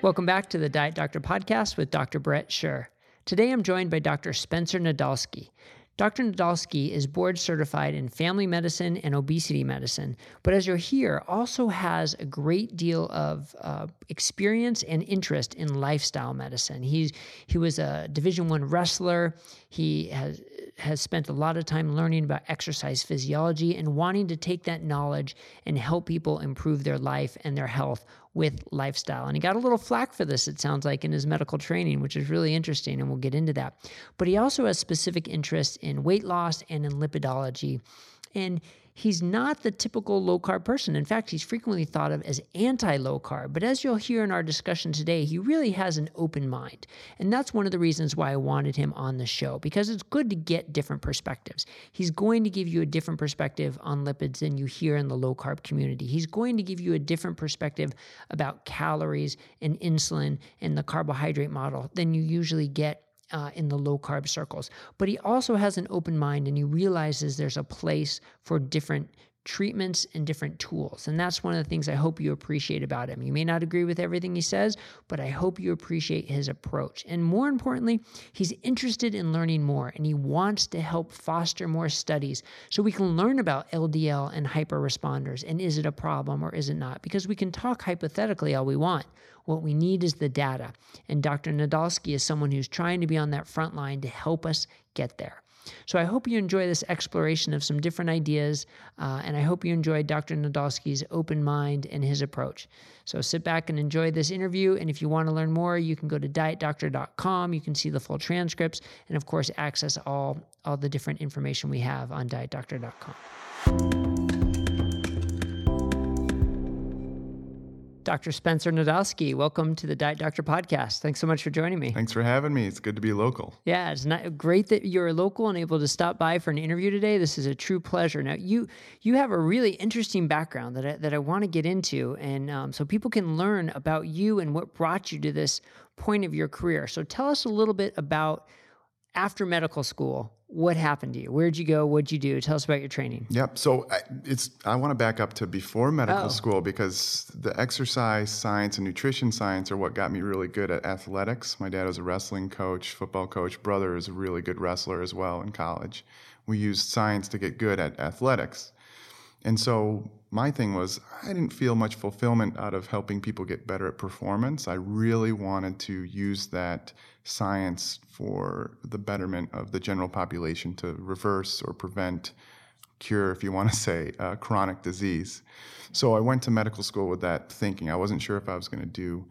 Welcome back to the Diet Doctor podcast with Dr. Bret Scher. Today I'm joined by Dr. Spencer Nadolsky. Dr. Nadolsky is board certified in family medicine and obesity medicine, but as you'll hear, also has a great deal of uh, experience and interest in lifestyle medicine. He's he was a Division One wrestler. He has has spent a lot of time learning about exercise physiology and wanting to take that knowledge and help people improve their life and their health with lifestyle. And he got a little flack for this, it sounds like, in his medical training, which is really interesting, and we'll get into that. But he also has specific interests in weight loss and in lipidology. And he's not the typical low carb person. In fact, he's frequently thought of as anti low carb. But as you'll hear in our discussion today, he really has an open mind. And that's one of the reasons why I wanted him on the show, because it's good to get different perspectives. He's going to give you a different perspective on lipids than you hear in the low carb community. He's going to give you a different perspective about calories and insulin and the carbohydrate model than you usually get uh, in the low carb circles. But he also has an open mind and he realizes there's a place for different treatments and different tools. And that's one of the things I hope you appreciate about him. You may not agree with everything he says, but I hope you appreciate his approach. And more importantly, he's interested in learning more and he wants to help foster more studies so we can learn about LDL and hyperresponders and is it a problem or is it not? Because we can talk hypothetically all we want. What we need is the data. And Dr. Nadolsky is someone who's trying to be on that front line to help us get there. So I hope you enjoy this exploration of some different ideas, uh, and I hope you enjoy Dr. Nadolsky's open mind and his approach. So sit back and enjoy this interview. And if you want to learn more, you can go to dietdoctor.com. You can see the full transcripts, and of course, access all all the different information we have on dietdoctor.com. Dr. Spencer Nadolsky, welcome to the Diet Doctor podcast. Thanks so much for joining me. Thanks for having me. It's good to be local. Yeah, it's not, great that you're local and able to stop by for an interview today. This is a true pleasure. Now, you you have a really interesting background that I, that I want to get into, and um, so people can learn about you and what brought you to this point of your career. So, tell us a little bit about after medical school what happened to you? Where'd you go? What'd you do? Tell us about your training. Yep. So I, it's I want to back up to before medical oh. school because the exercise science and nutrition science are what got me really good at athletics. My dad was a wrestling coach, football coach. Brother is a really good wrestler as well in college. We used science to get good at athletics. And so my thing was I didn't feel much fulfillment out of helping people get better at performance. I really wanted to use that science for the betterment of the general population to reverse or prevent, cure, if you want to say, uh, chronic disease. So I went to medical school with that thinking. I wasn't sure if I was going to do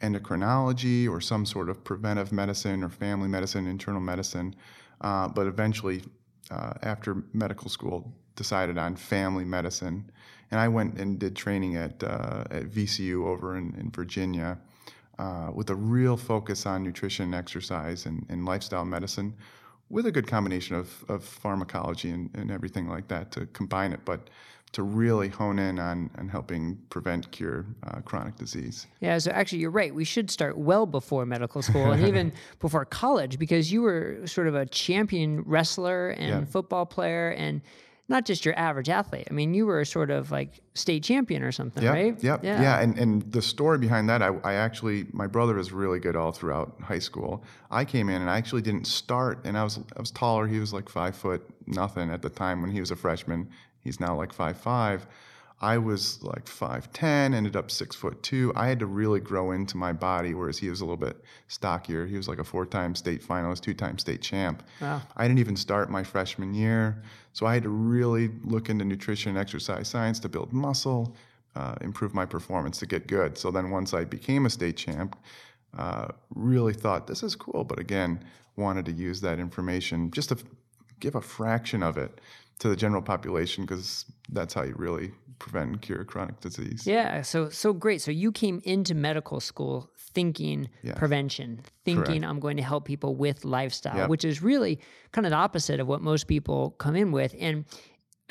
endocrinology or some sort of preventive medicine or family medicine, internal medicine. Uh, but eventually, uh, after medical school, decided on family medicine. And I went and did training at, uh, at VCU over in, in Virginia uh, with a real focus on nutrition and exercise and, and lifestyle medicine with a good combination of, of pharmacology and, and everything like that to combine it, but to really hone in on, on helping prevent, cure uh, chronic disease. Yeah, so actually, you're right. We should start well before medical school and even before college because you were sort of a champion wrestler and yeah. football player and not just your average athlete. I mean, you were sort of like state champion or something, yep, right? Yep. Yeah. Yeah. And, and the story behind that, I, I actually, my brother was really good all throughout high school. I came in and I actually didn't start, and I was I was taller. He was like five foot nothing at the time when he was a freshman. He's now like five five. I was like 5'10, ended up six foot two. I had to really grow into my body, whereas he was a little bit stockier. He was like a four time state finalist, two time state champ. Wow. I didn't even start my freshman year. So I had to really look into nutrition and exercise science to build muscle, uh, improve my performance to get good. So then once I became a state champ, uh, really thought this is cool, but again, wanted to use that information just to give a fraction of it to the general population because that's how you really prevent and cure chronic disease. Yeah, so so great. So you came into medical school thinking yes. prevention, thinking Correct. I'm going to help people with lifestyle, yep. which is really kind of the opposite of what most people come in with. And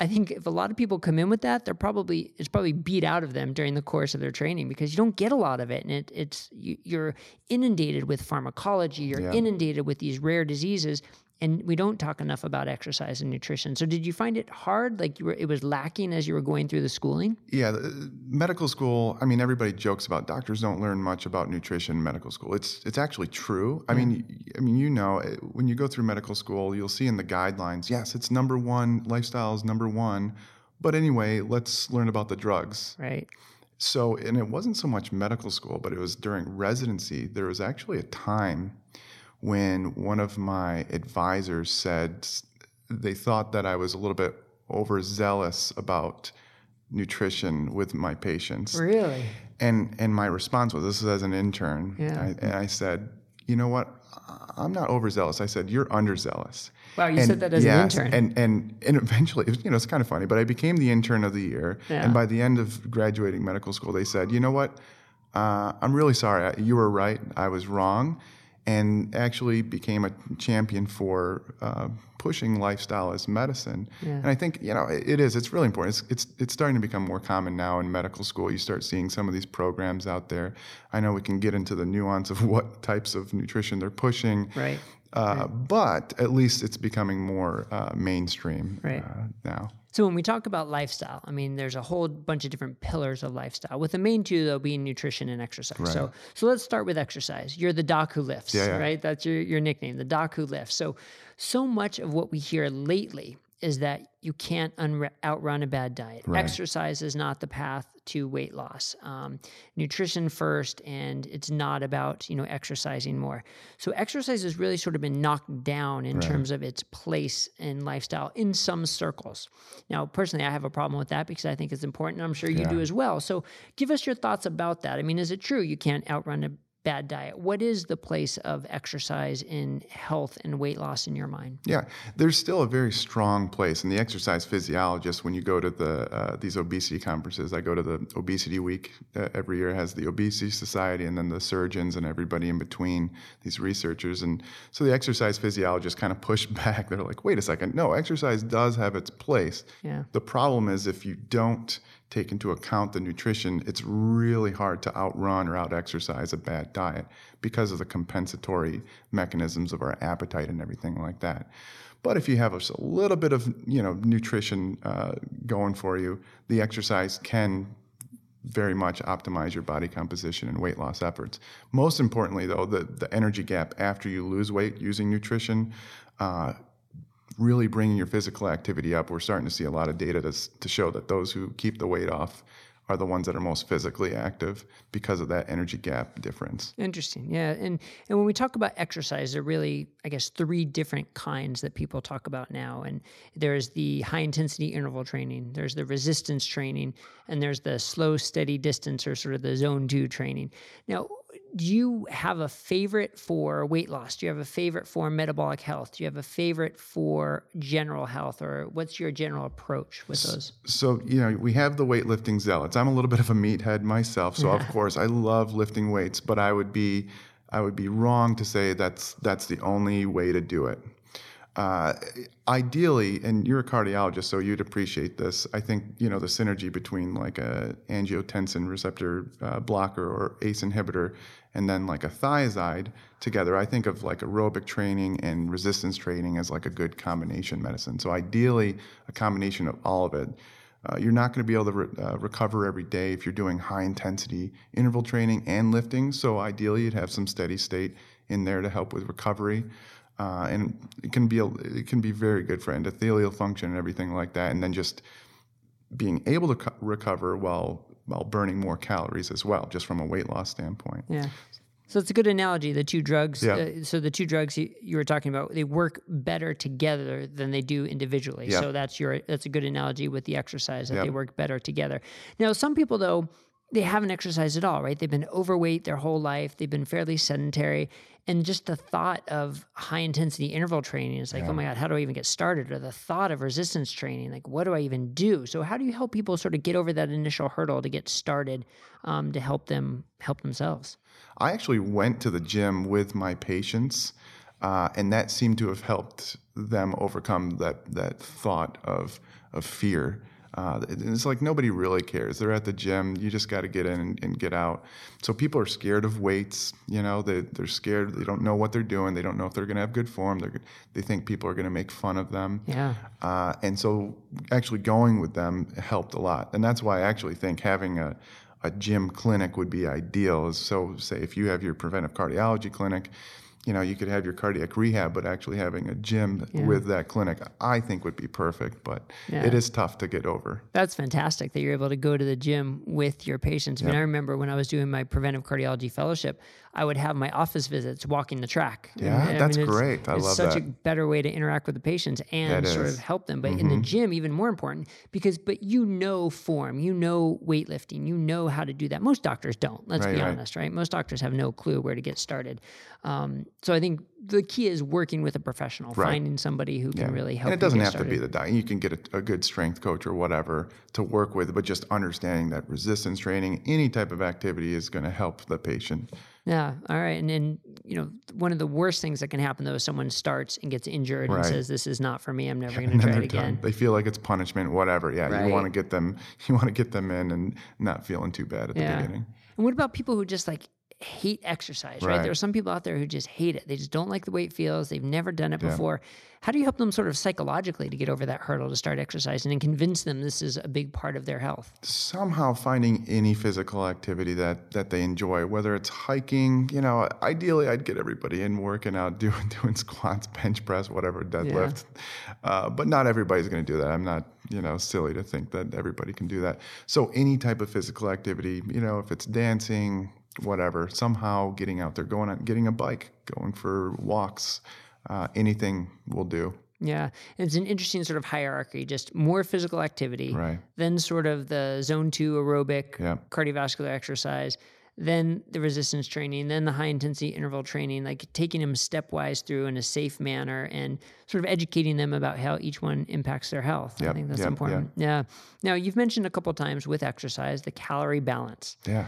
I think if a lot of people come in with that, they're probably it's probably beat out of them during the course of their training because you don't get a lot of it, and it, it's you, are inundated with pharmacology, you're yeah. inundated with these rare diseases, and we don't talk enough about exercise and nutrition. So did you find it hard? Like you were, it was lacking as you were going through the schooling? Yeah, the, medical school. I mean, everybody jokes about doctors don't learn much about nutrition in medical school. It's it's actually true. I mean, I mean, you know, when you go through medical school, you'll see in the guidelines, yes, it's number one. Lifestyle is number one. But anyway, let's learn about the drugs. Right. So, and it wasn't so much medical school, but it was during residency. There was actually a time when one of my advisors said they thought that I was a little bit overzealous about nutrition with my patients. Really? And and my response was, this is as an intern. Yeah. I, and I said, you know what? I'm not overzealous. I said, you're underzealous. Wow, you and said that as yes, an intern. And and and eventually, it was, you know, it's kind of funny, but I became the intern of the year. Yeah. And by the end of graduating medical school, they said, you know what? Uh, I'm really sorry. You were right. I was wrong and actually became a champion for uh, pushing lifestyle as medicine. Yeah. And I think you know it, it is. It's really important. It's, it's it's starting to become more common now in medical school. You start seeing some of these programs out there. I know we can get into the nuance of what types of nutrition they're pushing. Right. Uh, right. But at least it's becoming more uh, mainstream right. Uh, now. So when we talk about lifestyle, I mean, there's a whole bunch of different pillars of lifestyle. With the main two, though, being nutrition and exercise. Right. So, so let's start with exercise. You're the doc who lifts, yeah, yeah. right? That's your your nickname, the doc who lifts. So, so much of what we hear lately is that you can't unre- outrun a bad diet. Right. Exercise is not the path to weight loss. Um, nutrition first, and it's not about you know exercising more. So exercise has really sort of been knocked down in right. terms of its place in lifestyle in some circles. Now, personally, I have a problem with that because I think it's important. I'm sure you yeah. do as well. So, give us your thoughts about that. I mean, is it true you can't outrun a bad diet. What is the place of exercise in health and weight loss in your mind? Yeah, there's still a very strong place. And the exercise physiologist, when you go to the uh, these obesity conferences, I go to the Obesity Week uh, every year. Has the Obesity Society, and then the surgeons and everybody in between these researchers. And so the exercise physiologists kind of push back. They're like, wait a second, no, exercise does have its place. Yeah. The problem is if you don't take into account the nutrition, it's really hard to outrun or out exercise a bad diet because of the compensatory mechanisms of our appetite and everything like that. But if you have a, little bit of you know nutrition uh, going for you, the exercise can very much optimize your body composition and weight loss efforts. Most importantly, though, the, the energy gap after you lose weight using nutrition uh, really bringing your physical activity up, we're starting to see a lot of data to, to show that those who keep the weight off are the ones that are most physically active because of that energy gap difference. Interesting. Yeah. And and when we talk about exercise, there are really, I guess, three different kinds that people talk about now. And there's the high intensity interval training, there's the resistance training, and there's the slow, steady distance or sort of the zone two training. Now, do you have a favorite for weight loss? Do you have a favorite for metabolic health? Do you have a favorite for general health, or what's your general approach with those? So, you know, we have the weightlifting zealots. I'm a little bit of a meathead myself, so of course I love lifting weights, but I would be I would be wrong to say that's that's the only way to do it. Uh, ideally, and you're a cardiologist, so you'd appreciate this. I think you know the synergy between like a angiotensin receptor uh, blocker or ACE inhibitor, and then like a thiazide together. I think of like aerobic training and resistance training as like a good combination medicine. So ideally, a combination of all of it. Uh, you're not going to be able to re- uh, recover every day if you're doing high intensity interval training and lifting. So ideally, you'd have some steady state in there to help with recovery. Uh, and it can be a, it can be very good for endothelial function and everything like that. And then just being able to co- recover while while burning more calories as well, just from a weight loss standpoint. Yeah. So it's a good analogy. The two drugs. Yeah. Uh, so the two drugs you, you, were talking about, they work better together than they do individually. Yeah. So that's your that's a good analogy with the exercise that they work better together. Now, some people though they haven't exercised at all, right? They've been overweight their whole life. They've been fairly sedentary. And just the thought of high intensity interval training is like, yeah. oh my God, how do I even get started? Or the thought of resistance training, like, what do I even do? So, how do you help people sort of get over that initial hurdle to get started um, to help them help themselves? I actually went to the gym with my patients, uh, and that seemed to have helped them overcome that, that thought of, of fear Uh, it's like nobody really cares. They're at the gym. You just got to get in and, and, get out. So people are scared of weights. You know, they, they're scared. They don't know what they're doing. They don't know if they're going to have good form. They're, they think people are going to make fun of them. Yeah. Uh, and so actually going with them helped a lot. And that's why I actually think having a, a gym clinic would be ideal. So, say if you have your preventive cardiology clinic, you know, you could have your cardiac rehab, but actually having a gym yeah. with that clinic, I think would be perfect. But yeah. it is tough to get over. That's fantastic that you're able to go to the gym with your patients. I mean, I remember when I was doing my preventive cardiology fellowship, I would have my office visits walking the track. Yeah, and, that's I mean, great. I it's love such that. a better way to interact with the patients and sort of help them. But mm-hmm. in the mm-hmm. gym, even more important because, but you know form, you know weightlifting, you know how to do that. Most doctors don't. Let's right, be honest, right. right? Most doctors have no clue where to get started. Um, so I think the key is working with a professional, right. finding somebody who can yeah. really help. And it doesn't have started. to be the diet. You can get a, a, good strength coach or whatever to work with, but just understanding that resistance training, any type of activity, is going to help the patient. Yeah. All right. And then, you know, one of the worst things that can happen though is someone starts and gets injured right. and says, This is not for me. I'm never going to try it again. Done. They feel like it's punishment, whatever. Yeah. Right. You want to get them, you want to get them in and not feeling too bad at yeah. the beginning. And what about people who just like hate exercise, right? right? There are some people out there who just hate it. They just don't like the way it feels. They've never done it yeah. before. How do you help them sort of psychologically to get over that hurdle to start exercising and convince them this is a big part of their health? Somehow finding any physical activity that that they enjoy, whether it's hiking, you know, ideally I'd get everybody in working out, doing doing squats, bench press, whatever, deadlift. Yeah. Uh, but not everybody's going to do that. I'm not, you know, silly to think that everybody can do that. So any type of physical activity, you know, if it's dancing, whatever, somehow getting out there, going out, getting a bike, going for walks, uh, anything will do. Yeah, it's an interesting sort of hierarchy. Just more physical activity, right? Then sort of the zone two aerobic, cardiovascular exercise. Then the resistance training, then the high intensity interval training, like taking them stepwise through in a safe manner and sort of educating them about how each one impacts their health. Yep. I think that's yep. important. Yep. Yeah. Now you've mentioned a couple times with exercise the calorie balance. Yeah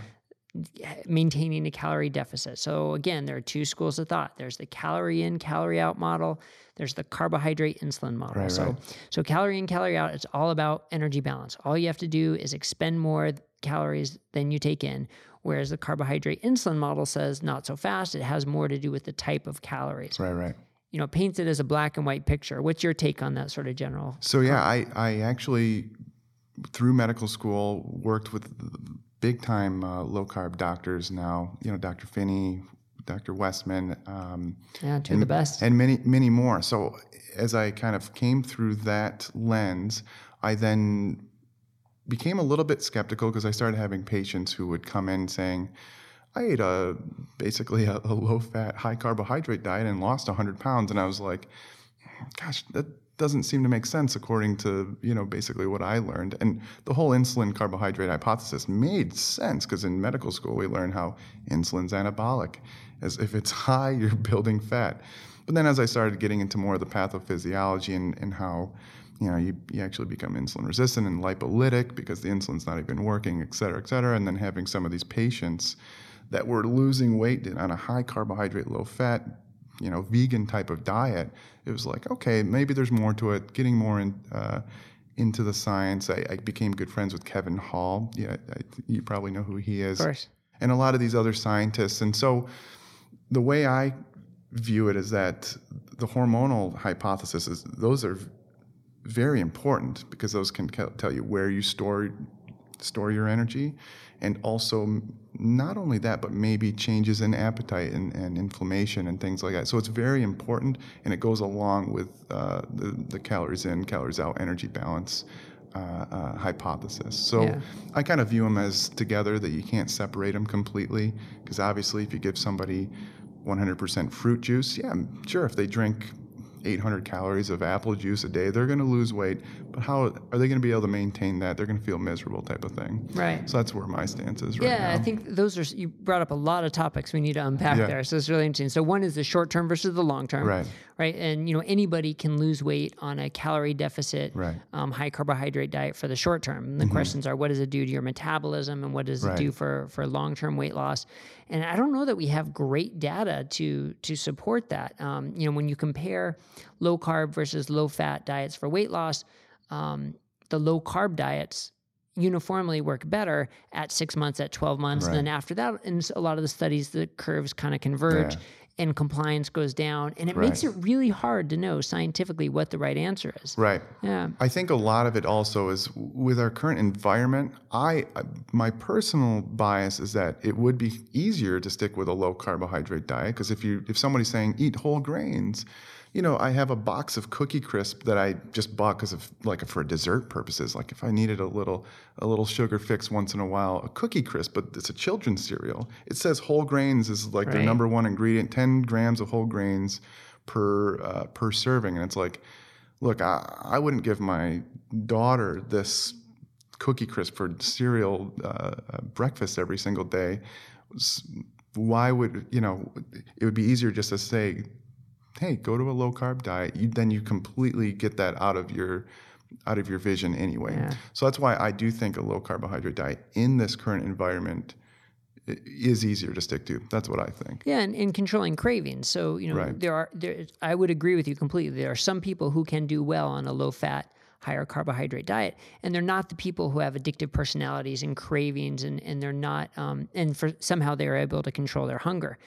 maintaining a calorie deficit. So again, there are two schools of thought. There's the calorie in, calorie out model. There's the carbohydrate insulin model. Right, so right. so calorie in, calorie out, it's all about energy balance. All you have to do is expend more calories than you take in. Whereas the carbohydrate insulin model says not so fast. It has more to do with the type of calories. Right, right. You know, paints it as a black and white picture. What's your take on that sort of general? So yeah, I I actually through medical school worked with big time uh, low carb doctors now. You know, Dr. Phinney, Dr. Westman. Um, yeah, two and, of the best. And many, many more. So as I kind of came through that lens, I then became a little bit skeptical because I started having patients who would come in saying, I ate a basically a, a low fat, high carbohydrate diet and lost 100 pounds. And I was like, gosh, that doesn't seem to make sense according to you know basically what I learned. And the whole insulin carbohydrate hypothesis made sense because in medical school we learn how insulin's anabolic, as if it's high you're building fat. But then as I started getting into more of the pathophysiology and, and how you know you, you actually become insulin resistant and lipolytic because the insulin's not even working, et cetera, et cetera, and then having some of these patients that were losing weight on a high carbohydrate, low fat you know vegan type of diet, it was like okay, maybe there's more to it. Getting more in, uh, into the science, I, I, became good friends with Kevin Hall. Yeah, I, you probably know who he is. Of course. And a lot of these other scientists, and so the way I view it is that the hormonal hypothesis is those are very important because those can tell you where you store store your energy and also not only that, but maybe changes in appetite and, and inflammation and things like that. So it's very important, and it goes along with uh, the, the calories in, calories out, energy balance. Uh, uh, hypothesis. So yeah. I kind of view them as together that you can't separate them completely because obviously if you give somebody 100% fruit juice, yeah, sure, if they drink 800 calories of apple juice a day, they're going to lose weight. But how are they going to be able to maintain that? They're going to feel miserable, type of thing. Right. So that's where my stance is right yeah, now. I think those are you brought up a lot of topics we need to unpack yeah. there. So it's really interesting. So one is the short term versus the long term. Right. Right. And you know anybody can lose weight on a calorie deficit, right. um, high carbohydrate diet for the short term. And the mm-hmm. questions are, what does it do to your metabolism, and what does right. it do for for long term weight loss? And I don't know that we have great data to to support that. Um, you know, when you compare low carb versus low fat diets for weight loss, um, the low carb diets uniformly work better at six months, at 12 months. Right. And then after that, in a lot of the studies, the curves kind of converge Yeah. and compliance goes down. And it makes it really hard to know scientifically what the right answer is. Right. Yeah. I think a lot of it also is with our current environment. I my personal bias is that it would be easier to stick with a low carbohydrate diet because if you if somebody's saying eat whole grains, you know, I have a box of Cookie Crisp that I just bought because of like for dessert purposes. Like if I needed a little a little sugar fix once in a while, a Cookie Crisp, but it's a children's cereal. It says whole grains is like their Right. number one ingredient, ten grams of whole grains per uh, per serving, and it's like look, I, I wouldn't give my daughter this cookie crisp for cereal uh, uh, breakfast every single day. Why would you know? It would be easier just to say, "Hey, go to a low carb diet." You, then you completely get that out of your out of your vision anyway. Yeah. So that's why I do think a low carbohydrate diet in this current environment is easier to stick to. That's what I think. Yeah, and, and controlling cravings. So you know, Right. there are there. I would agree with you completely. There are some people who can do well on a low fat, higher carbohydrate diet, and they're not the people who have addictive personalities and cravings, and and they're not. Um, and for somehow they are able to control their hunger.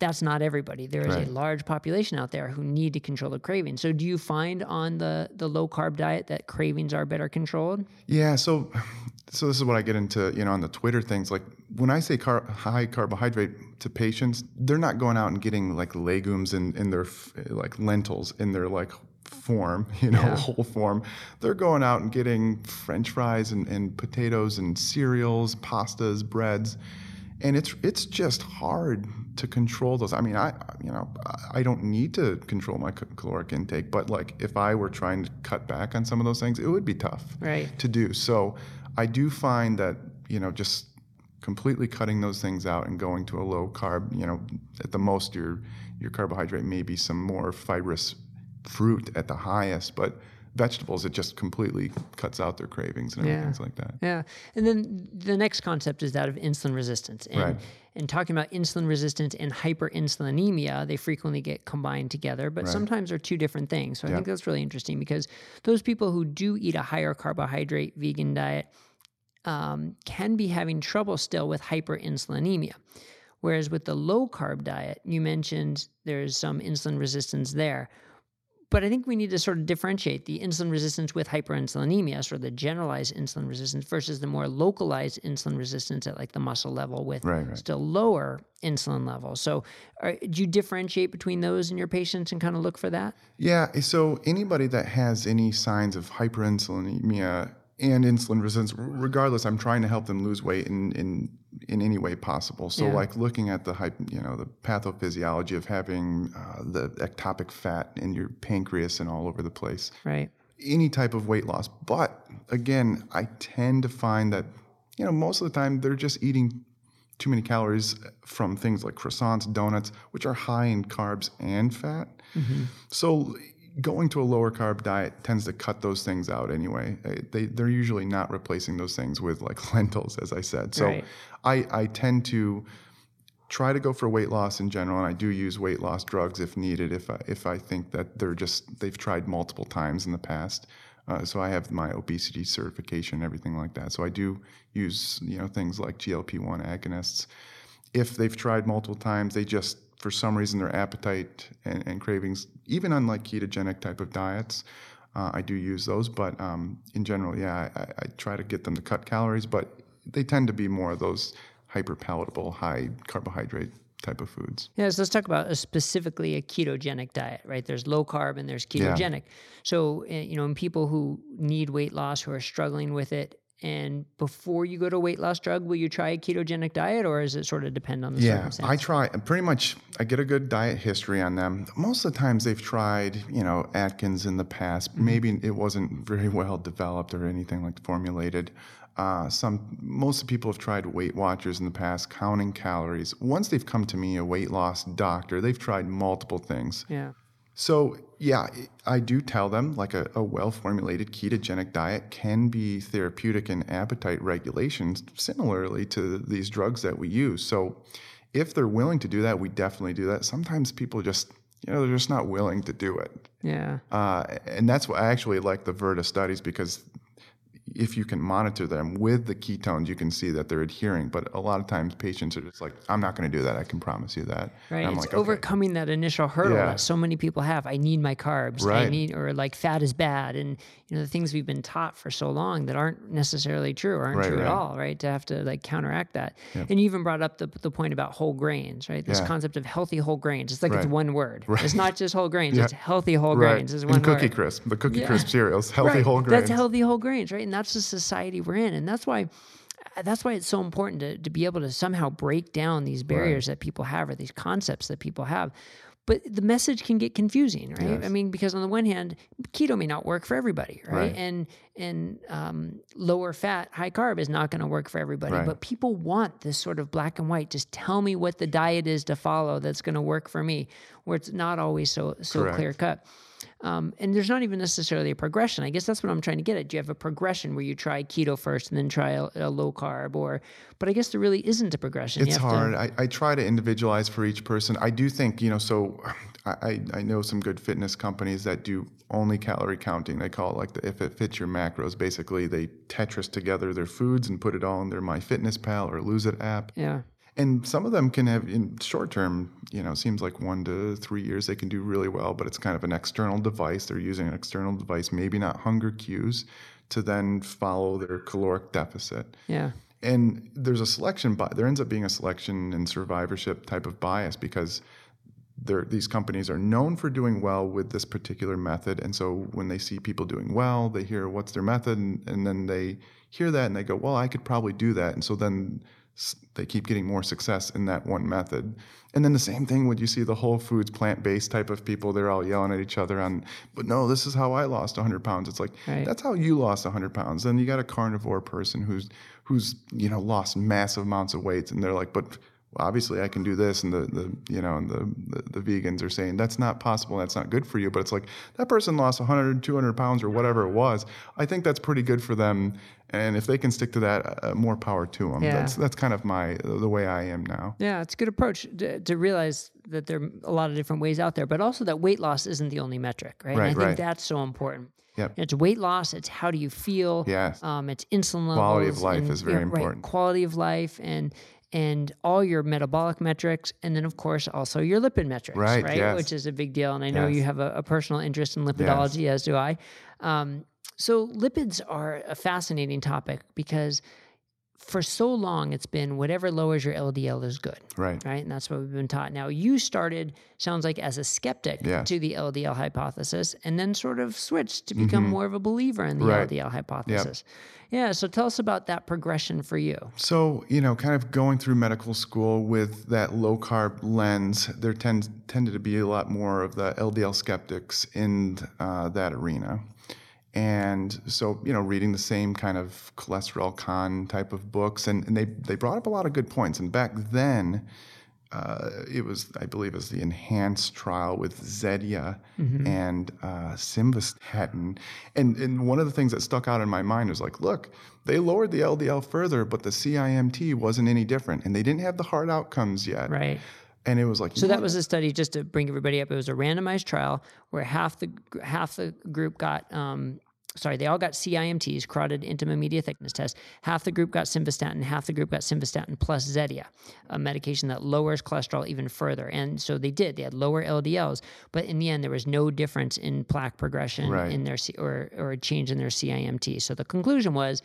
That's not everybody. There is Right. a large population out there who need to control the cravings. So, do you find on the the low carb diet that cravings are better controlled? Yeah, so so this is what I get into, you know, on the Twitter things. Like when I say car- high carbohydrate to patients, they're not going out and getting like legumes in in their f- like lentils in their like form, you know, Yeah. whole form. They're going out and getting French fries and, and potatoes and cereals, pastas, breads, and it's it's just hard to control those. I mean, I you know I- don't need to control my caloric intake, but like if I were trying to cut back on some of those things, it would be tough Right. to do. So I do find that, you know, just completely cutting those things out and going to a low carb, you know, at the most your your carbohydrate may be some more fibrous fruit at the highest, but vegetables it just completely cuts out their cravings and Yeah. things like that. Yeah. And then the next concept is that of insulin resistance. And, Right. and talking about insulin resistance and hyperinsulinemia, they frequently get combined together, but sometimes they're two different things. So I think that's really interesting because those people who do eat a higher carbohydrate vegan diet um, can be having trouble still with hyperinsulinemia. Whereas with the low carb diet, you mentioned there's some insulin resistance there. But I think we need to sort of differentiate the insulin resistance with hyperinsulinemia, sort of the generalized insulin resistance, versus the more localized insulin resistance at like the muscle level with Right, right. still lower insulin levels. So, are, do you differentiate between those in your patients and kind of look for that? Yeah, so anybody that has any signs of hyperinsulinemia and insulin resistance, regardless, I'm trying to help them lose weight in in, in any way possible. So, Yeah. like looking at the hyp, you know, the pathophysiology of having uh, the ectopic fat in your pancreas and all over the place, Right. any type of weight loss. But again, I tend to find that you know most of the time they're just eating too many calories from things like croissants, donuts, which are high in carbs and fat. So going to a lower carb diet tends to cut those things out anyway. Uh, They they're usually not replacing those things with like lentils, as I said. So Right. I I tend to try to go for weight loss in general, and I do use weight loss drugs if needed. If I, if I think that they're just they've tried multiple times in the past. Uh, so I have my obesity certification and everything like that. So I do use you know things like GLP-1 agonists. If they've tried multiple times, they just for some reason their appetite and, and cravings, even on like ketogenic type of diets, uh, I do use those. But um, in general, yeah, I, I try to get them to cut calories, but they tend to be more of those hyper palatable, high carbohydrate type of foods. Yeah, so let's talk about a specifically a ketogenic diet, right? There's low carb and there's ketogenic. So, uh, you know, in people who need weight loss, who are struggling with it, and before you go to a weight loss drug, will you try a ketogenic diet or does it sort of depend on the Yeah, circumstance? I try pretty much. I get a good diet history on them. Most of the times they've tried, you know, Atkins in the past. Maybe it wasn't very well developed or anything like formulated. Uh, some most of the people have tried Weight Watchers in the past, counting calories. Once they've come to me, a weight loss doctor, they've tried multiple things. yeah. So, yeah, I do tell them like a, a well formulated ketogenic diet can be therapeutic in appetite regulation, similarly to these drugs that we use. So, if they're willing to do that, we definitely do that. Sometimes people just, you know, they're just not willing to do it. Yeah. Uh, and that's why I actually like the Virta studies because if you can monitor them with the ketones, you can see that they're adhering. But a lot of times patients are just like, I'm not going to do that. I can promise you that. Right. I'm it's like, overcoming that initial hurdle Yeah. that so many people have. I need my carbs. Right. I need, or like fat is bad. And, you know, the things we've been taught for so long that aren't necessarily true or aren't Right, true at all, right? To have to like counteract that. And you even brought up the, the point about whole grains, right? This Yeah. concept of healthy whole grains. It's like it's one word. Right. It's not just whole grains, it's healthy whole right. grains is one and Cookie word. Crisp, the Cookie. Crisp cereals, healthy Right. whole grains. That's healthy whole grains, right? And that's the society we're in, and that's why. That's why it's so important to, to be able to somehow break down these barriers that people have or these concepts that people have. But the message can get confusing, right? I mean, because on the one hand, keto may not work for everybody, right? Right. And and um, lower fat, high carb is not going to work for everybody. Right. But people want this sort of black and white. Just tell me what the diet is to follow that's going to work for me, where it's not always so so Correct. clear cut. Um, and there's not even necessarily a progression. I guess that's what I'm trying to get at. Do you have a progression where you try keto first and then try a, a low carb, or? But I guess there really isn't a progression. It's have to- hard. I, I try to individualize for each person. I do think, you know, so I, I- I know some good fitness companies that do only calorie counting. They call it like the if it fits your macros. Basically, they Tetris together their foods and put it all in their MyFitnessPal or Lose It app. yeah, And some of them can have, in short term, you know, seems like one to three years they can do really well, but it's kind of an external device. They're using an external device, maybe not hunger cues, to then follow their caloric deficit. yeah, And there's a selection, bi- there ends up being a selection and survivorship type of bias because they're, these companies are known for doing well with this particular method. And so when they see people doing well, they hear what's their method, and, and then they hear that and they go, well, I could probably do that. And so then they keep getting more success in that one method. And then the same thing when you see the Whole Foods plant based type of people, they're all yelling at each other on, but no, this is how I lost 100 pounds. It's like, Right. that's how you lost 100 pounds. Then you got a carnivore person who's, who's, you know, lost massive amounts of weight. And they're like, but well, obviously I can do this. And the, the you know, and the, the, the vegans are saying that's not possible. That's not good for you. But it's like that person lost 100, 200 pounds or whatever it was. I think that's pretty good for them. And if they can stick to that, uh, more power to them. Yeah. That's, that's kind of my, the way I am now. yeah. It's a good approach to, to realize that there are a lot of different ways out there, but also that weight loss isn't the only metric, right? right And I think right. that's so important. Yep. It's weight loss. It's how do you feel? Yes. Um, it's insulin levels. Quality of life and, is very yeah, right, important. quality of life and and all your metabolic metrics, and then of course also your lipid metrics, Right, yes. Which is a big deal. And I know you have a, a personal interest in lipidology, as do I. Um, so lipids are a fascinating topic because for so long it's been whatever lowers your LDL is good Right. right? And that's what we've been taught. Now, you started, sounds like, as a skeptic Yes. to the LDL hypothesis and then sort of switched to become more of a believer in the Mm-hmm. Right. LDL hypothesis. Yeah. So tell us about that progression for you. So, you know, kind of going through medical school with that low carb lens, there tends tended to be a lot more of the LDL skeptics in uh, that arena. And so, you know, reading the same kind of cholesterol con type of books, and, and they, they brought up a lot of good points. And back then, uh, it was, I believe, it was the enhanced trial with Zetia and uh, Simvastatin. And, and one of the things that stuck out in my mind was like, look, they lowered the LDL further, but the CIMT wasn't any different. And they didn't have the hard outcomes yet. Right. And it was like, So that was a study, just to bring everybody up. It was a randomized trial where half the half the group got, um, sorry, they all got CIMTs, carotid intima media thickness test. Half the group got simvastatin, half the group got simvastatin plus Zetia, a medication that lowers cholesterol even further. And so they did; they had lower LDLs, but in the end, there was no difference in plaque progression Right. in their C- or or a change in their CIMT. So the conclusion was.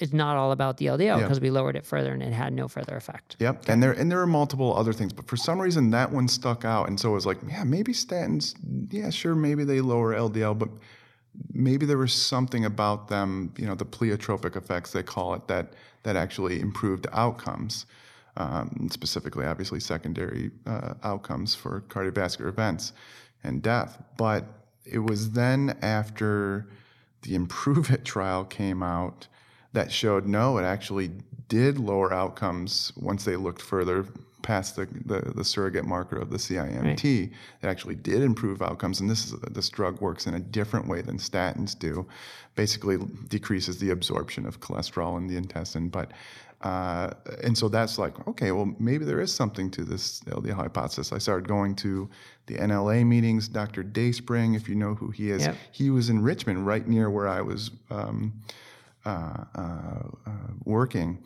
It's not all about the LDL because we lowered it further and it had no further effect. Yep, and there and there are multiple other things, but for some reason that one stuck out, and so it was like, yeah, maybe statins, yeah, sure, maybe they lower LDL, but maybe there was something about them, you know, the pleiotropic effects they call it, that that actually improved outcomes, um, specifically, obviously, secondary uh, outcomes for cardiovascular events and death. But it was then after the Improve It trial came out that showed no, it actually did lower outcomes once they looked further past the, the, the surrogate marker of the CIMT. It actually did improve outcomes, and this is, this drug works in a different way than statins do. Basically, decreases the absorption of cholesterol in the intestine, but uh, and so that's like okay, well maybe there is something to this LDL hypothesis. I started going to the NLA meetings. Dr. Dayspring, if you know who he is, Yep. he was in Richmond, right near where I was. Um, Uh, uh, uh, working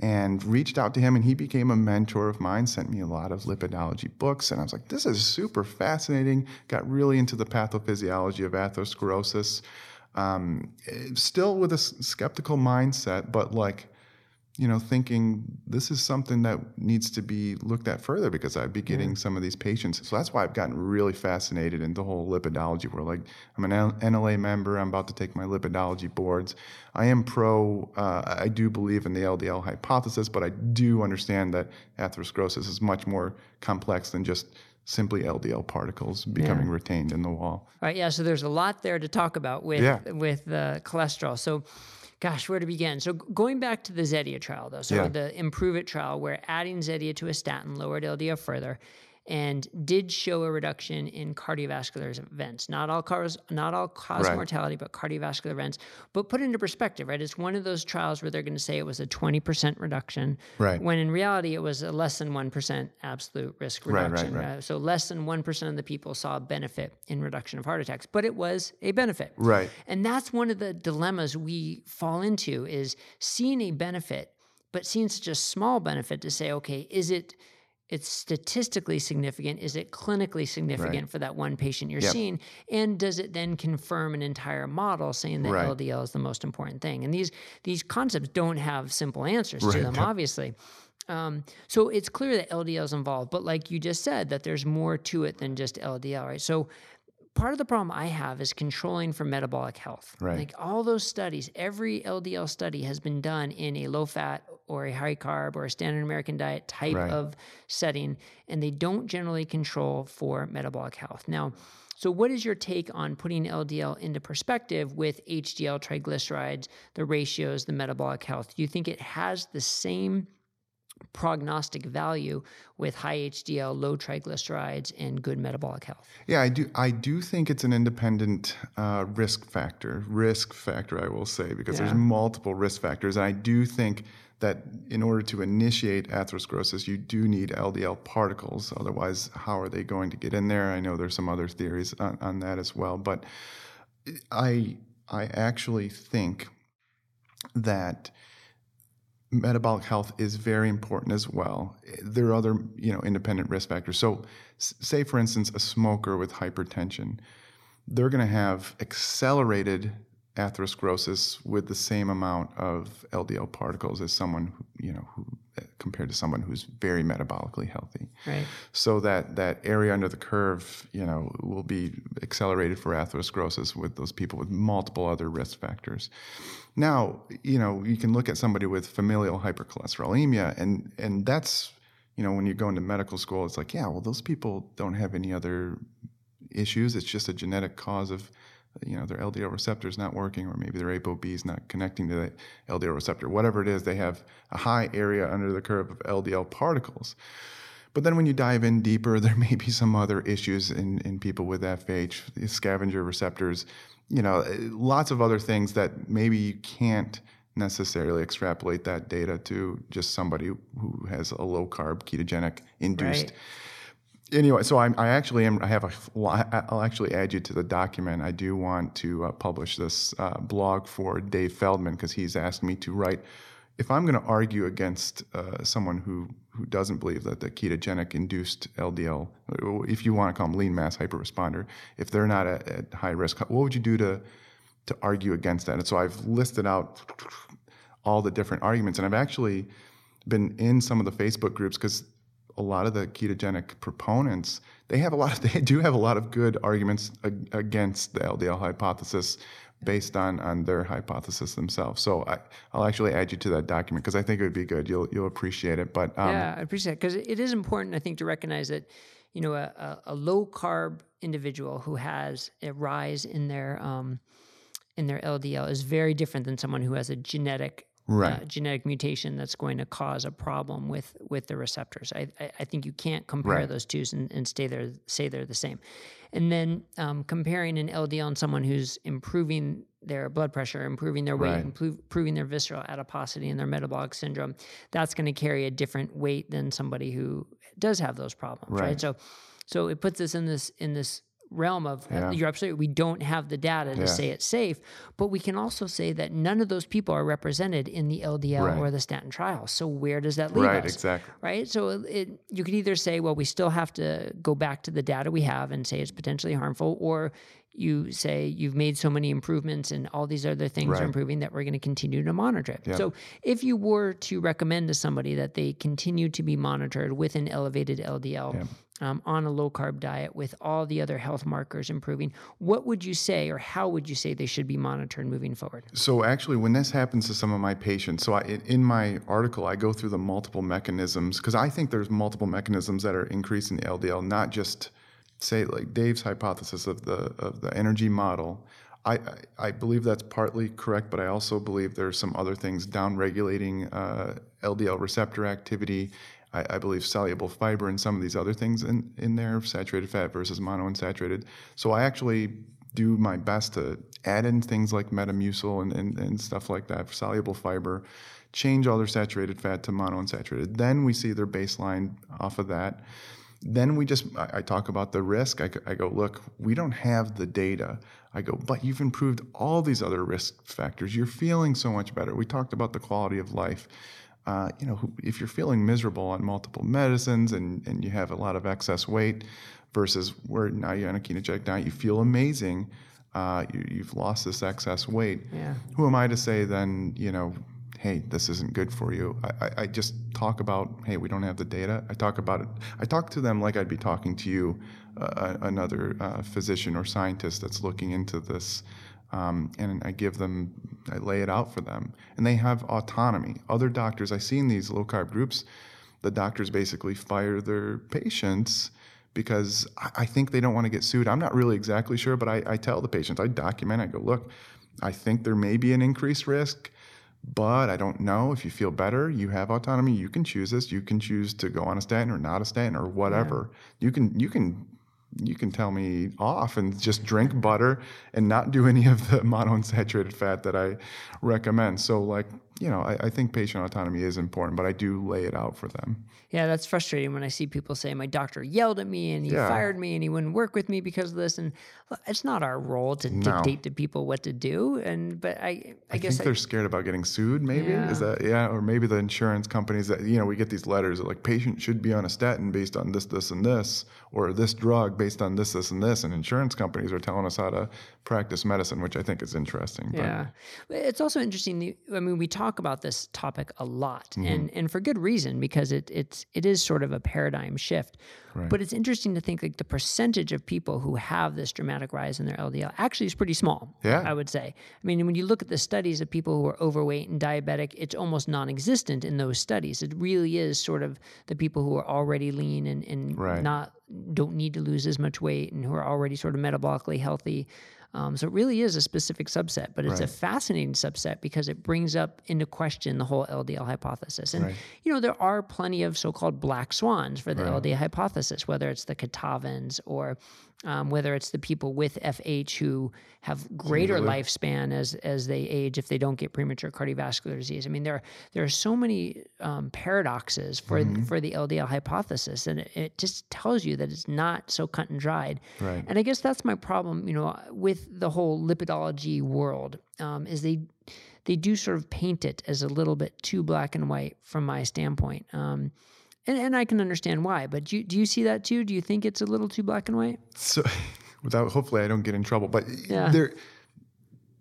and reached out to him and he became a mentor of mine sent me a lot of lipidology books and i was like this is super fascinating. Got really into the pathophysiology of atherosclerosis um, eh, still with a skeptical mindset but like you know, thinking this is something that needs to be looked at further because I'd be getting yeah. some of these patients. So that's why I've gotten really fascinated in the whole lipidology world. Like, I'm an NLA member. I'm about to take my lipidology boards. I am pro. Uh, I do believe in the LDL hypothesis, but I do understand that atherosclerosis is much more complex than just simply LDL particles becoming yeah. retained in the wall. All right. Yeah. So there's a lot there to talk about with yeah. with uh, cholesterol. So gosh, where to begin? So going back to the Zetia trial, though, so yeah. the Improve It trial, where adding Zetia to a statin lowered LDL further, and did show a reduction in cardiovascular events. Not all cars, not all cause right. mortality, but cardiovascular events. But put into perspective, right? It's one of those trials where they're going to say it was a 20% reduction, right? When in reality, it was a less than 1% absolute risk reduction. Right, right, right. so less than 1% of the people saw a benefit in reduction of heart attacks, but it was a benefit. Right. And that's one of the dilemmas we fall into is seeing a benefit, but seeing such a small benefit to say, okay, is it it's statistically significant? Is it clinically significant right. for that one patient you're yep. seeing? And does it then confirm an entire model saying that right. LDL is the most important thing? And these these concepts don't have simple answers right. to them, obviously. Um, so it's clear that LDL is involved, but like you just said, that there's more to it than just LDL, right? So part of the problem I have is controlling for metabolic health. Right. Like all those studies, every LDL study has been done in a low fat or a high carb or a standard American diet type right. of setting, and they don't generally control for metabolic health. Now, so, what is your take on putting LDL into perspective with HDL triglycerides, the ratios, the metabolic health? Do you think it has the same prognostic value with high HDL, low triglycerides, and good metabolic health. Yeah, I do. I do think it's an independent uh, risk factor. Risk factor, I will say, because yeah. there's multiple risk factors, and I do think that in order to initiate atherosclerosis, you do need LDL particles. Otherwise, how are they going to get in there? I know there's some other theories on, on that as well, but I I actually think that metabolic health is very important as well. There are other, you know, independent risk factors. So, say for instance, a smoker with hypertension, they're going to have accelerated atherosclerosis with the same amount of LDL particles as someone who, you know, who, compared to someone who's very metabolically healthy. Right. So that that area under the curve, you know, will be accelerated for atherosclerosis with those people with multiple other risk factors. Now, you know, you can look at somebody with familial hypercholesterolemia, and and that's, you know, when you go into medical school, it's like, yeah, well, those people don't have any other issues. It's just a genetic cause of you know their LDL receptor is not working, or maybe their ApoB is not connecting to the LDL receptor. Whatever it is, they have a high area under the curve of LDL particles. But then when you dive in deeper, there may be some other issues in, in people with FH, scavenger receptors, you know, lots of other things that maybe you can't necessarily extrapolate that data to just somebody who has a low carb ketogenic induced right anyway, so I'm, I actually am. I have a. I'll actually add you to the document. I do want to uh, publish this uh, blog for Dave Feldman because he's asked me to write. If I'm going to argue against uh, someone who who doesn't believe that the ketogenic induced LDL, if you want to call them lean mass hyperresponder, if they're not at, at high risk, what would you do to to argue against that? And so I've listed out all the different arguments, and I've actually been in some of the Facebook groups because a lot of the ketogenic proponents they have a lot of they do have a lot of good arguments against the LDL hypothesis based on on their hypothesis themselves. So I, will actually add you to that document because I think it would be good. You'll you'll appreciate it. But um, yeah, I appreciate it because it is important. I think to recognize that you know a, a, a low carb individual who has a rise in their um, in their LDL is very different than someone who has a genetic right. uh, genetic mutation that's going to cause a problem with with the receptors. I I, I think you can't compare right. those two and, and stay there say they're the same. And then um, comparing an LDL on someone who's improving their blood pressure, improving their weight, right. improving their visceral adiposity and their metabolic syndrome, that's going to carry a different weight than somebody who does have those problems, right? right? So, so it puts us in this in this realm of uh, yeah. you're absolutely we don't have the data to yeah. say it's safe, but we can also say that none of those people are represented in the LDL right. or the statin trial. So where does that leave right, us? Right, exactly. Right. So it, you could either say, well, we still have to go back to the data we have and say it's potentially harmful, or you say you've made so many improvements and all these other things right. are improving that we're going to continue to monitor it. Yep. So if you were to recommend to somebody that they continue to be monitored with an elevated LDL yep. um, on a low carb diet with all the other health markers improving, what would you say or how would you say they should be monitored moving forward? So actually, when this happens to some of my patients, so I, in my article, I go through the multiple mechanisms because I think there's multiple mechanisms that are increasing the LDL, not just say like Dave's hypothesis of the of the energy model. I, I, believe that's partly correct, but I also believe there's some other things down regulating uh, LDL receptor activity. I, I, believe soluble fiber and some of these other things in, in there, saturated fat versus monounsaturated. So I actually do my best to add in things like Metamucil and, and, and stuff like that for soluble fiber, change all their saturated fat to monounsaturated. Then we see their baseline off of that. Then we just, I, I talk about the risk. I, I go, look, we don't have the data. I go, but you've improved all these other risk factors. You're feeling so much better. We talked about the quality of life. Uh, you know, if you're feeling miserable on multiple medicines and, and you have a lot of excess weight versus where now you're on a ketogenic diet, you feel amazing. Uh, you, have lost this excess weight. Yeah. Who am I to say then, you know, hey, this isn't good for you. I, I, I, just talk about, hey, we don't have the data. I talk about it. I talk to them like I'd be talking to you, uh, another uh, physician or scientist that's looking into this. Um, and I give them, I lay it out for them. And they have autonomy. Other doctors, I see in these low carb groups, the doctors basically fire their patients because I, think they don't want to get sued. I'm not really exactly sure, but I, I tell the patients, I document, I go, look, I think there may be an increased risk but I don't know if you feel better. You have autonomy. You can choose this. You can choose to go on a statin or not a statin or whatever. Yeah. You can you can you can tell me off and just drink butter and not do any of the monounsaturated fat that I recommend. So like you know, I, I, think patient autonomy is important, but I do lay it out for them. Yeah, that's frustrating when I see people say my doctor yelled at me and he yeah. fired me and he wouldn't work with me because of this. And it's not our role to no. dictate to people what to do. And but I, I, I guess they're scared about getting sued. Maybe yeah. is that yeah, or maybe the insurance companies that you know we get these letters that like patient should be on a statin based on this, this, and this, or this drug based on this, this, and this, and insurance companies are telling us how to practice medicine, which I think is interesting. Yeah, but. it's also interesting. I mean, we talk about this topic a lot, mm-hmm. and and for good reason because it it's it is sort of a paradigm shift. Right. But it's interesting to think like the percentage of people who have this dramatic rise in their LDL actually is pretty small. Yeah, I would say. I mean, when you look at the studies of people who are overweight and diabetic, it's almost non-existent in those studies. It really is sort of the people who are already lean and and right. not don't need to lose as much weight and who are already sort of metabolically healthy. Um, so it really is a specific subset, but it's right. a fascinating subset because it brings up into question the whole LDL hypothesis. And, right. you know, there are plenty of so called black swans for the right. LDL hypothesis, whether it's the Kitavans or um, whether it's the people with FH who have greater lifespan as as they age if they don't get premature cardiovascular disease. I mean, there there are so many um, paradoxes for mm-hmm. for the LDL hypothesis, and it, it, just tells you that it's not so cut and dried. Right. And I guess that's my problem, you know, with the whole lipidology world, um, is they they do sort of paint it as a little bit too black and white from my standpoint. Um, and, and I can understand why, but do you, do you see that too? Do you think it's a little too black and white? So, without hopefully I don't get in trouble, but yeah. they're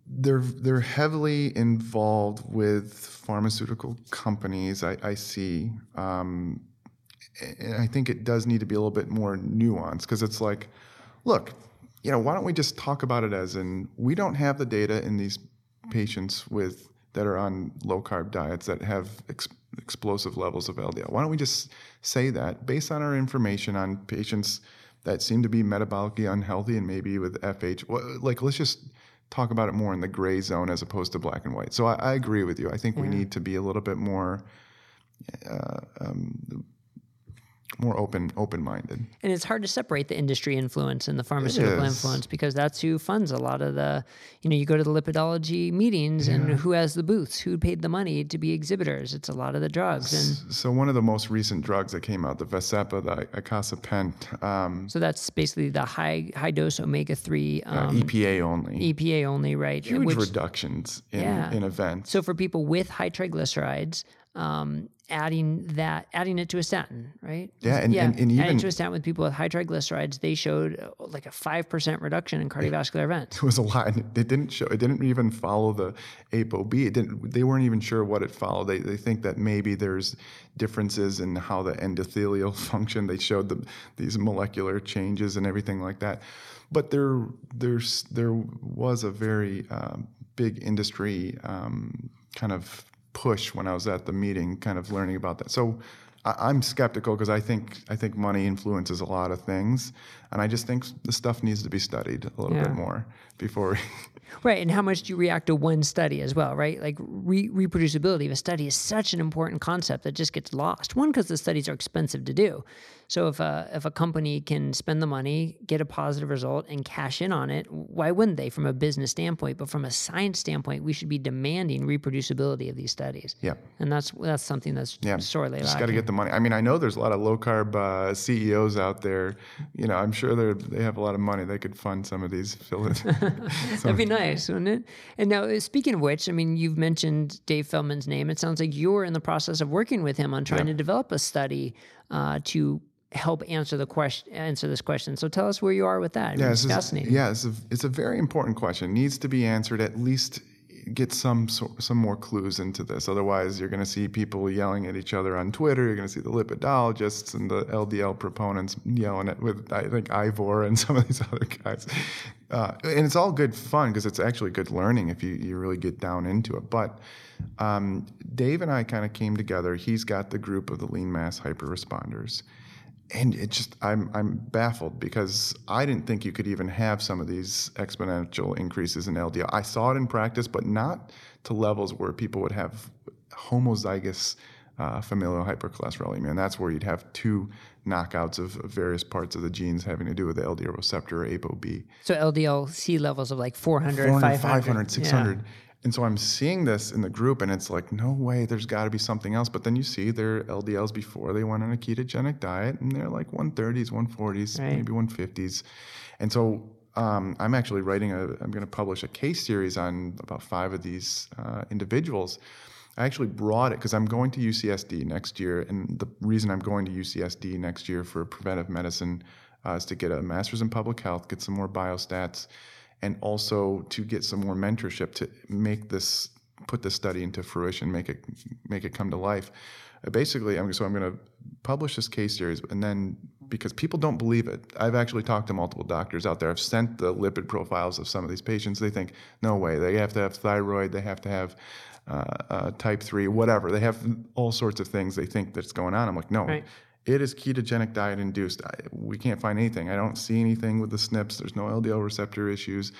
they're they're heavily involved with pharmaceutical companies. I, I see, um, and I think it does need to be a little bit more nuanced because it's like, look, you know, why don't we just talk about it as in we don't have the data in these patients with that are on low carb diets that have ex- explosive levels of LDL. Why don't we just say that based on our information on patients that seem to be metabolically unhealthy and maybe with FH? Well, like, let's just talk about it more in the gray zone as opposed to black and white. So I, I agree with you. I think yeah. we need to be a little bit more. Uh, um, more open open minded. And it's hard to separate the industry influence and the pharmaceutical influence because that's who funds a lot of the. You know, you go to the lipidology meetings yeah. and who has the booths, who paid the money to be exhibitors. It's a lot of the drugs. And so one of the most recent drugs that came out, the Vascepa, the icosapent. Um, so that's basically the high high dose omega three. Um, uh, EPA only. EPA only, right? Huge Which, reductions in, yeah. in events. So for people with high triglycerides, um, adding that, adding it to a statin, right? Yeah, and, yeah, and, and even adding to a statin with people with high triglycerides, they showed uh, like a five percent reduction in cardiovascular events. It was a lot. It didn't show. It didn't even follow the ApoB. It didn't. They weren't even sure what it followed. They they think that maybe there's differences in how the endothelial function. They showed the, these molecular changes and everything like that. But there there's there was a very um, big industry um, kind of push when I was at the meeting, kind of learning about that. So I, am skeptical because I think I think money influences a lot of things, and I just think the stuff needs to be studied a little yeah. bit more before. right, and how much do you react to one study as well? Right, like re- reproducibility of a study is such an important concept that just gets lost. One, because the studies are expensive to do. So if a if a company can spend the money, get a positive result, and cash in on it, why wouldn't they from a business standpoint? But from a science standpoint, we should be demanding reproducibility of these studies. Yeah, and that's that's something that's yeah. sorely just got to get the money. I mean, I know there's a lot of low carb uh, CEOs out there. You know, I'm sure they they have a lot of money. They could fund some of these. That'd be nice, wouldn't it? And now, uh, speaking of which, I mean, you've mentioned Dave Feldman's name. It sounds like you're in the process of working with him on trying yeah. to develop a study uh, to help answer the question answer this question so tell us where you are with that yeah, it's fascinating yeah it's a, it's a very important question it needs to be answered at least get some some more clues into this. Otherwise you're going to see people yelling at each other on twitter. You're going to see the lipidologists and the ldl proponents yelling at with i think ivor and some of these other guys. Uh, and it's all good fun because it's actually good learning if you, you really get down into it. But um, dave and i kind of came together. He's got the group of the lean mass hyper responders and it just I'm I'm baffled because I didn't think you could even have some of these exponential increases in LDL. I saw it in practice, but not to levels where people would have homozygous uh, familial hypercholesterolemia, and that's where you'd have two knockouts of various parts of the genes having to do with the LDL receptor or ApoB. So LDL C levels of like 400, 400 500, 500 600. Yeah. And so I'm seeing this in the group, and it's like, no way, there's got to be something else. But then you see their LDLs before they went on a ketogenic diet, and they're like 130s, 140s, right. maybe 150s. And so um, I'm actually writing a, I'm going to publish a case series on about five of these uh, individuals. I actually brought it because I'm going to UCSD next year. And the reason I'm going to UCSD next year for preventive medicine uh, is to get a master's in public health, get some more biostats and also to get some more mentorship to make this put this study into fruition, make it make it come to life. Uh, basically, I'm, so I'm going to publish this case series, and then because people don't believe it, I've actually talked to multiple doctors out there. I've sent the lipid profiles of some of these patients. They think, no way, they have to have thyroid, they have to have uh, uh, type three, whatever. They have all sorts of things they think that's going on. I'm like, no. Right. It is ketogenic diet induced. I, we can't find anything. I don't see anything with the SNPs. There's no LDL receptor issues.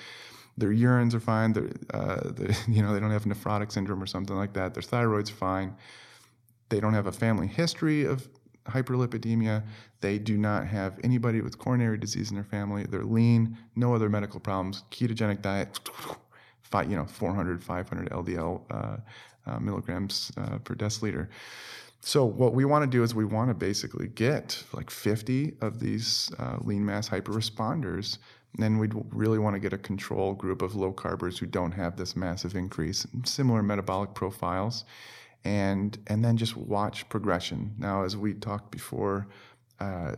Their urines are fine. Uh, you know, they don't have nephrotic syndrome or something like that. Their thyroid's fine. They don't have a family history of hyperlipidemia. They do not have anybody with coronary disease in their family. They're lean, no other medical problems. Ketogenic diet, five, you know, 400, 500 LDL uh, uh, milligrams uh, per deciliter. So what we want to do is we want to basically get like 50 of these uh, lean mass hyper responders, and then we'd really want to get a control group of low carbers who don't have this massive increase, similar metabolic profiles, and and then just watch progression. Now, as we talked before. Uh,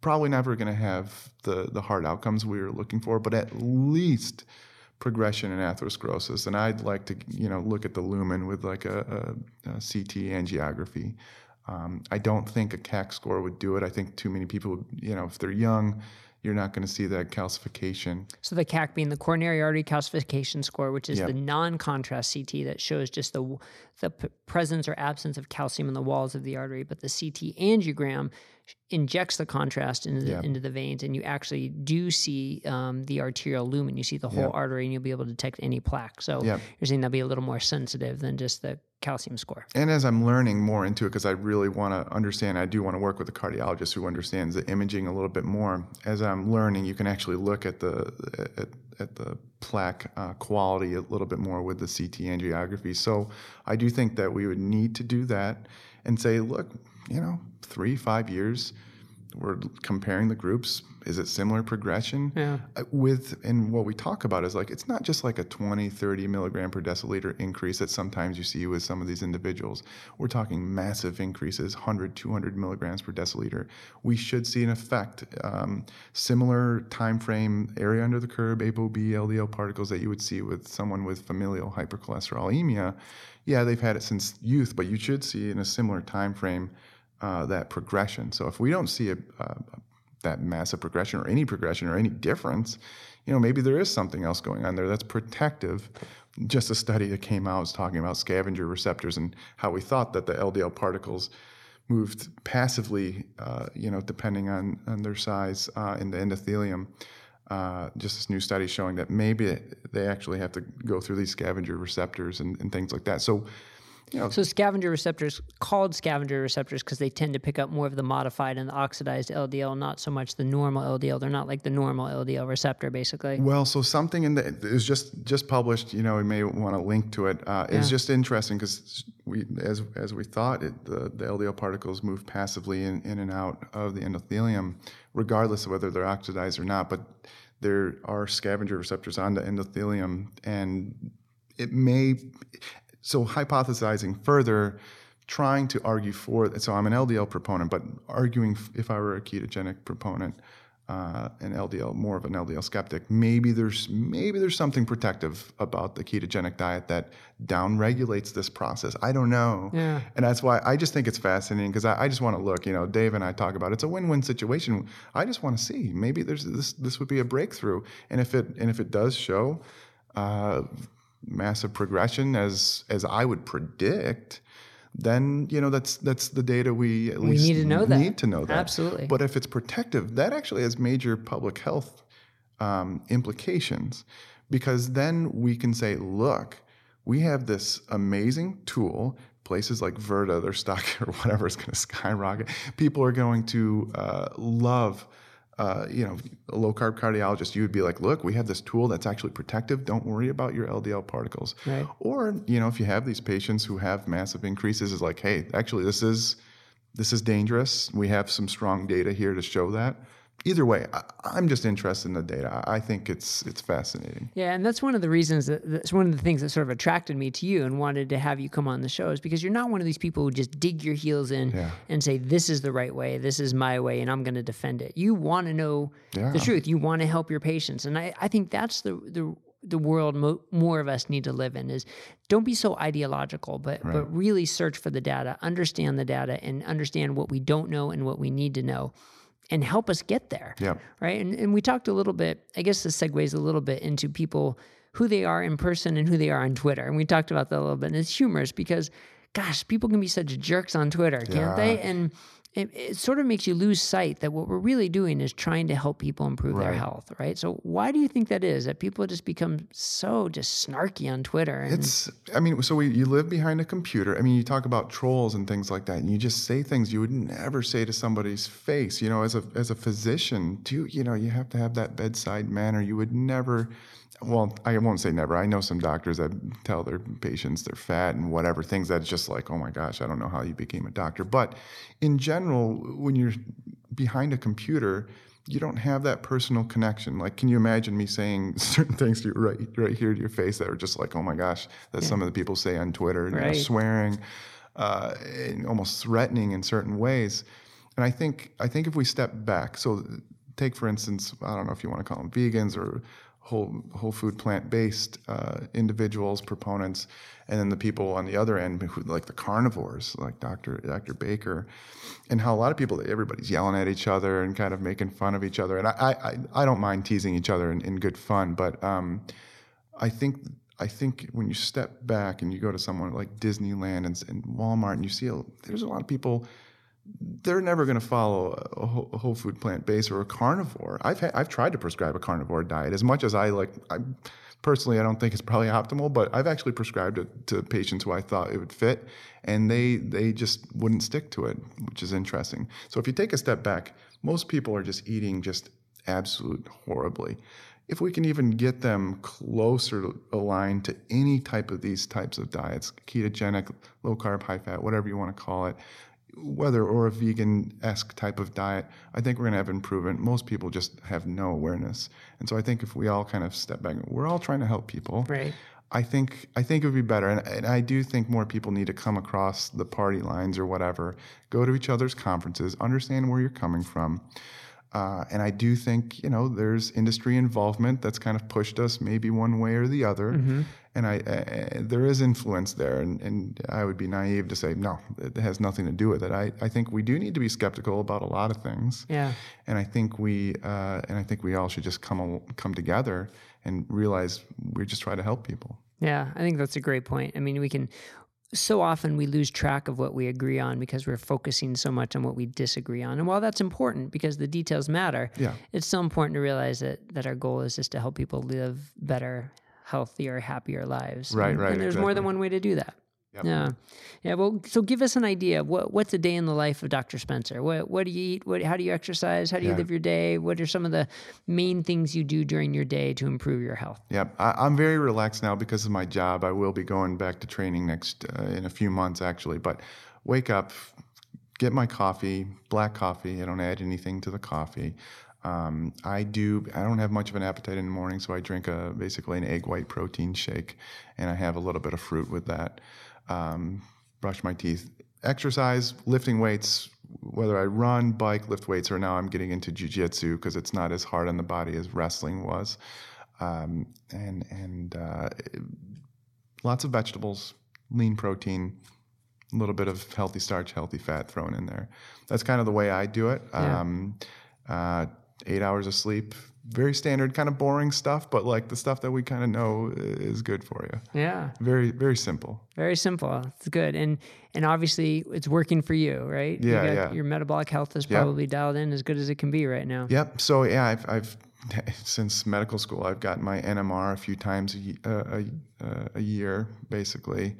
probably never going to have the the hard outcomes we were looking for, but at least progression in atherosclerosis, and I'd like to you know look at the lumen with like a, a, a CT angiography. Um, I don't think a CAC score would do it. I think too many people, you know, if they're young, you're not going to see that calcification. So the CAC being the coronary artery calcification score, which is yep. the non-contrast CT that shows just the the presence or absence of calcium in the walls of the artery, but the CT angiogram injects the contrast into the, Yep. into the veins, and you actually do see um, the arterial lumen. You see the whole Yep. artery, and you'll be able to detect any plaque. So Yep. you're saying that'll be a little more sensitive than just the calcium score. And as I'm learning more into it, because I really want to understand, I do want to work with a cardiologist who understands the imaging a little bit more. As I'm learning, you can actually look at the at, at the plaque uh, quality a little bit more with the CT angiography. So I do think that we would need to do that and say, look, you know, three five years, we're comparing the groups. Is it similar progression? Yeah. Uh, with and what we talk about is like it's not just like a 20 30 milligram per deciliter increase that sometimes you see with some of these individuals we're talking massive increases 100 200 milligrams per deciliter we should see an effect um, similar time frame area under the curve apob ldl particles that you would see with someone with familial hypercholesterolemia yeah they've had it since youth but you should see in a similar time frame uh, that progression so if we don't see a, that massive progression or any progression or any difference, you know, maybe there is something else going on there that's protective. Just a study that came out was talking about scavenger receptors and how we thought that the LDL particles moved passively, uh, you know, depending on, on their size uh, in the endothelium. Uh, just this new study showing that maybe they actually have to go through these scavenger receptors and, and things like that. So, So scavenger receptors, called scavenger receptors, because they tend to pick up more of the modified and the oxidized LDL, not so much the normal LDL. They're not like the normal LDL receptor, basically. Well, so something in the it was just just published. You know, we may want to link to it. Uh, It's Yeah. just interesting because we, as as we thought, it, the the LDL particles move passively in, in and out of the endothelium, regardless of whether they're oxidized or not. But there are scavenger receptors on the endothelium, and it may. So hypothesizing further, trying to argue for. So I'm an LDL proponent, but arguing if I were a ketogenic proponent uh, an LDL, more of an LDL skeptic. Maybe there's maybe there's something protective about the ketogenic diet that downregulates this process. I don't know. Yeah. And that's why I just think it's fascinating because I, I just want to look. You know, Dave and I talk about it. it's a win-win situation. I just want to see maybe there's this this would be a breakthrough, and if it and if it does show uh, massive progression as as I would predict. Then you know that's that's the data we at We least need to know that. Need to know that Absolutely. but if it's protective, that actually has major public health um, implications because then we can say, look, we have this amazing tool. Places like Virta, their stock or whatever is going to skyrocket. People are going to uh, love. Uh, you know, a low carb cardiologist, you would be like, look, we have this tool that's actually protective. Don't worry about your LDL particles. Right. Or, you know, if you have these patients who have massive increases, is like, hey, actually, this is this is dangerous. We have some strong data here to show that. Either way, I, I'm just interested in the data. I think it's it's fascinating. Yeah, and that's one of the reasons that that's one of the things that sort of attracted me to you and wanted to have you come on the show is because you're not one of these people who just dig your heels in Yeah. and say this is the right way, this is my way, and I'm going to defend it. You want to know Yeah. the truth. You want to help your patients, and I, I think that's the the the world mo- more of us need to live in is don't be so ideological but but really search for the data understand the data and understand what we don't know and what we need to know and help us get there Yep. right? And, and we talked a little bit, I guess this segues a little bit into people, who they are in person and who they are on Twitter. And we talked about that a little bit. And it's humorous because, gosh, people can be such jerks on Twitter, can't they? And it, it sort of makes you lose sight that what we're really doing is trying to help people improve their health, right? So why do you think that is? That people just become so just snarky on Twitter? It's, I mean, so we, you live behind a computer. I mean, you talk about trolls and things like that, and you just say things you would never say to somebody's face. You know, as a as a physician, do you know you have to have that bedside manner. You would never. Well, I won't say never. I know some doctors that tell their patients they're fat and whatever things that's just like, oh my gosh, I don't know how you became a doctor. But in general, when you're behind a computer, you don't have that personal connection. Like, can you imagine me saying certain things to you right, right here to your face that are just like, oh my gosh, that some of the people say on Twitter, you know, swearing, uh, and almost threatening in certain ways. And I think I think if we step back, so take for instance, I don't know if you want to call them vegans or whole whole food plant based uh, individuals, proponents, and then the people on the other end, who, like the carnivores, like Dr. Dr. Baker, and how a lot of people, everybody's yelling at each other and kind of making fun of each other. And I I, I don't mind teasing each other in, in good fun, but um, I think I think when you step back and you go to someone like Disneyland and, and Walmart and you see a, there's a lot of people they're never going to follow a whole food plant based or a carnivore. I've ha- I've tried to prescribe a carnivore diet as much as I like. I, personally, I don't think it's probably optimal, but I've actually prescribed it to patients who I thought it would fit, and they they just wouldn't stick to it, which is interesting. So if you take a step back, most people are just eating just absolute horribly. If we can even get them closer aligned to any type of these types of diets, ketogenic, low carb, high fat, whatever you want to call it, whether or a vegan esque type of diet, I think we're going to have improvement. Most people just have no awareness, and so I think if we all kind of step back, we're all trying to help people. Right. I think I think it would be better, and, and, I do think more people need to come across the party lines or whatever, go to each other's conferences, understand where you're coming from, uh, and I do think you know there's industry involvement that's kind of pushed us maybe one way or the other, mm-hmm and I, uh, there is influence there, and, and I would be naive to say no, it has nothing to do with it. I, I think we do need to be skeptical about a lot of things. Yeah. And I think we uh, and I think we all should just come come together and realize we just try to help people. Yeah, I think that's a great point. I mean, we can so often we lose track of what we agree on because we're focusing so much on what we disagree on. And while that's important because the details matter, yeah. it's so important to realize that that our goal is just to help people live better, healthier, happier lives. Right, and, right. And there's exactly. more than one way to do that. Yep. Yeah, yeah. Well, so give us an idea. What what's a day in the life of Dr. Spencer? What what do you eat? What how do you exercise? How do you yeah. live your day? What are some of the main things you do during your day to improve your health? Yep, I, am very relaxed now because of my job. I will be going back to training next uh, in a few months, actually. But wake up, get my coffee, black coffee. I don't add anything to the coffee. Um, I do. I don't have much of an appetite in the morning, so I drink a basically an egg white protein shake, and I have a little bit of fruit with that. Um, brush my teeth. Exercise, lifting weights. Whether I run, bike, lift weights, or now I'm getting into jujitsu because it's not as hard on the body as wrestling was. Um, and and uh, lots of vegetables, lean protein, a little bit of healthy starch, healthy fat thrown in there. That's kind of the way I do it. Yeah. Um, uh, eight hours of sleep. Very standard, kind of boring stuff, but like the stuff that we kind of know is good for you. Yeah. Very, very simple. Very simple. It's good, and and obviously it's working for you, right? Yeah, you yeah. Your metabolic health is probably yep. dialed in as good as it can be right now. Yep. So yeah, I've, I've since medical school, I've gotten my NMR a few times a, a, a year, basically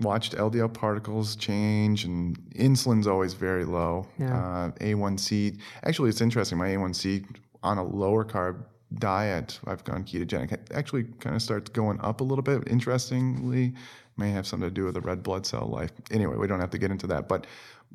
watched LDL particles change, and insulin's always very low. Yeah. Uh, A1C, actually, it's interesting. My A1C on a lower carb diet, I've gone ketogenic, it actually kind of starts going up a little bit. Interestingly, may have something to do with the red blood cell life. Anyway, we don't have to get into that, but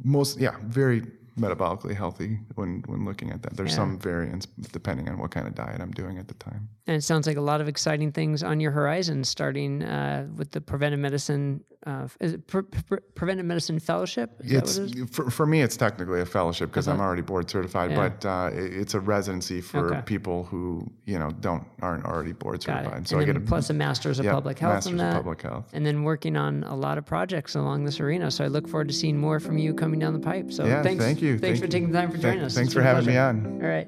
most, yeah, very metabolically healthy when when looking at that. There's Yeah. some variance depending on what kind of diet I'm doing at the time. And it sounds like a lot of exciting things on your horizon, starting uh, with the preventive medicine. Uh, is it pre- pre- preventive medicine fellowship? Is that It's what it is? for, for me, it's technically a fellowship because I'm Uh-huh. already board certified, Yeah. but uh, it- it's a residency for Okay. people who you know don't aren't already board Got certified. it. So and I get a plus a master's of yeah, public health Masters in of public health. and then working on a lot of projects along this arena. So I look forward to seeing more from you coming down the pipe. So Yeah, thanks, thank you. Thanks Thank for you. taking the time for joining us. Thanks for having me on. All right.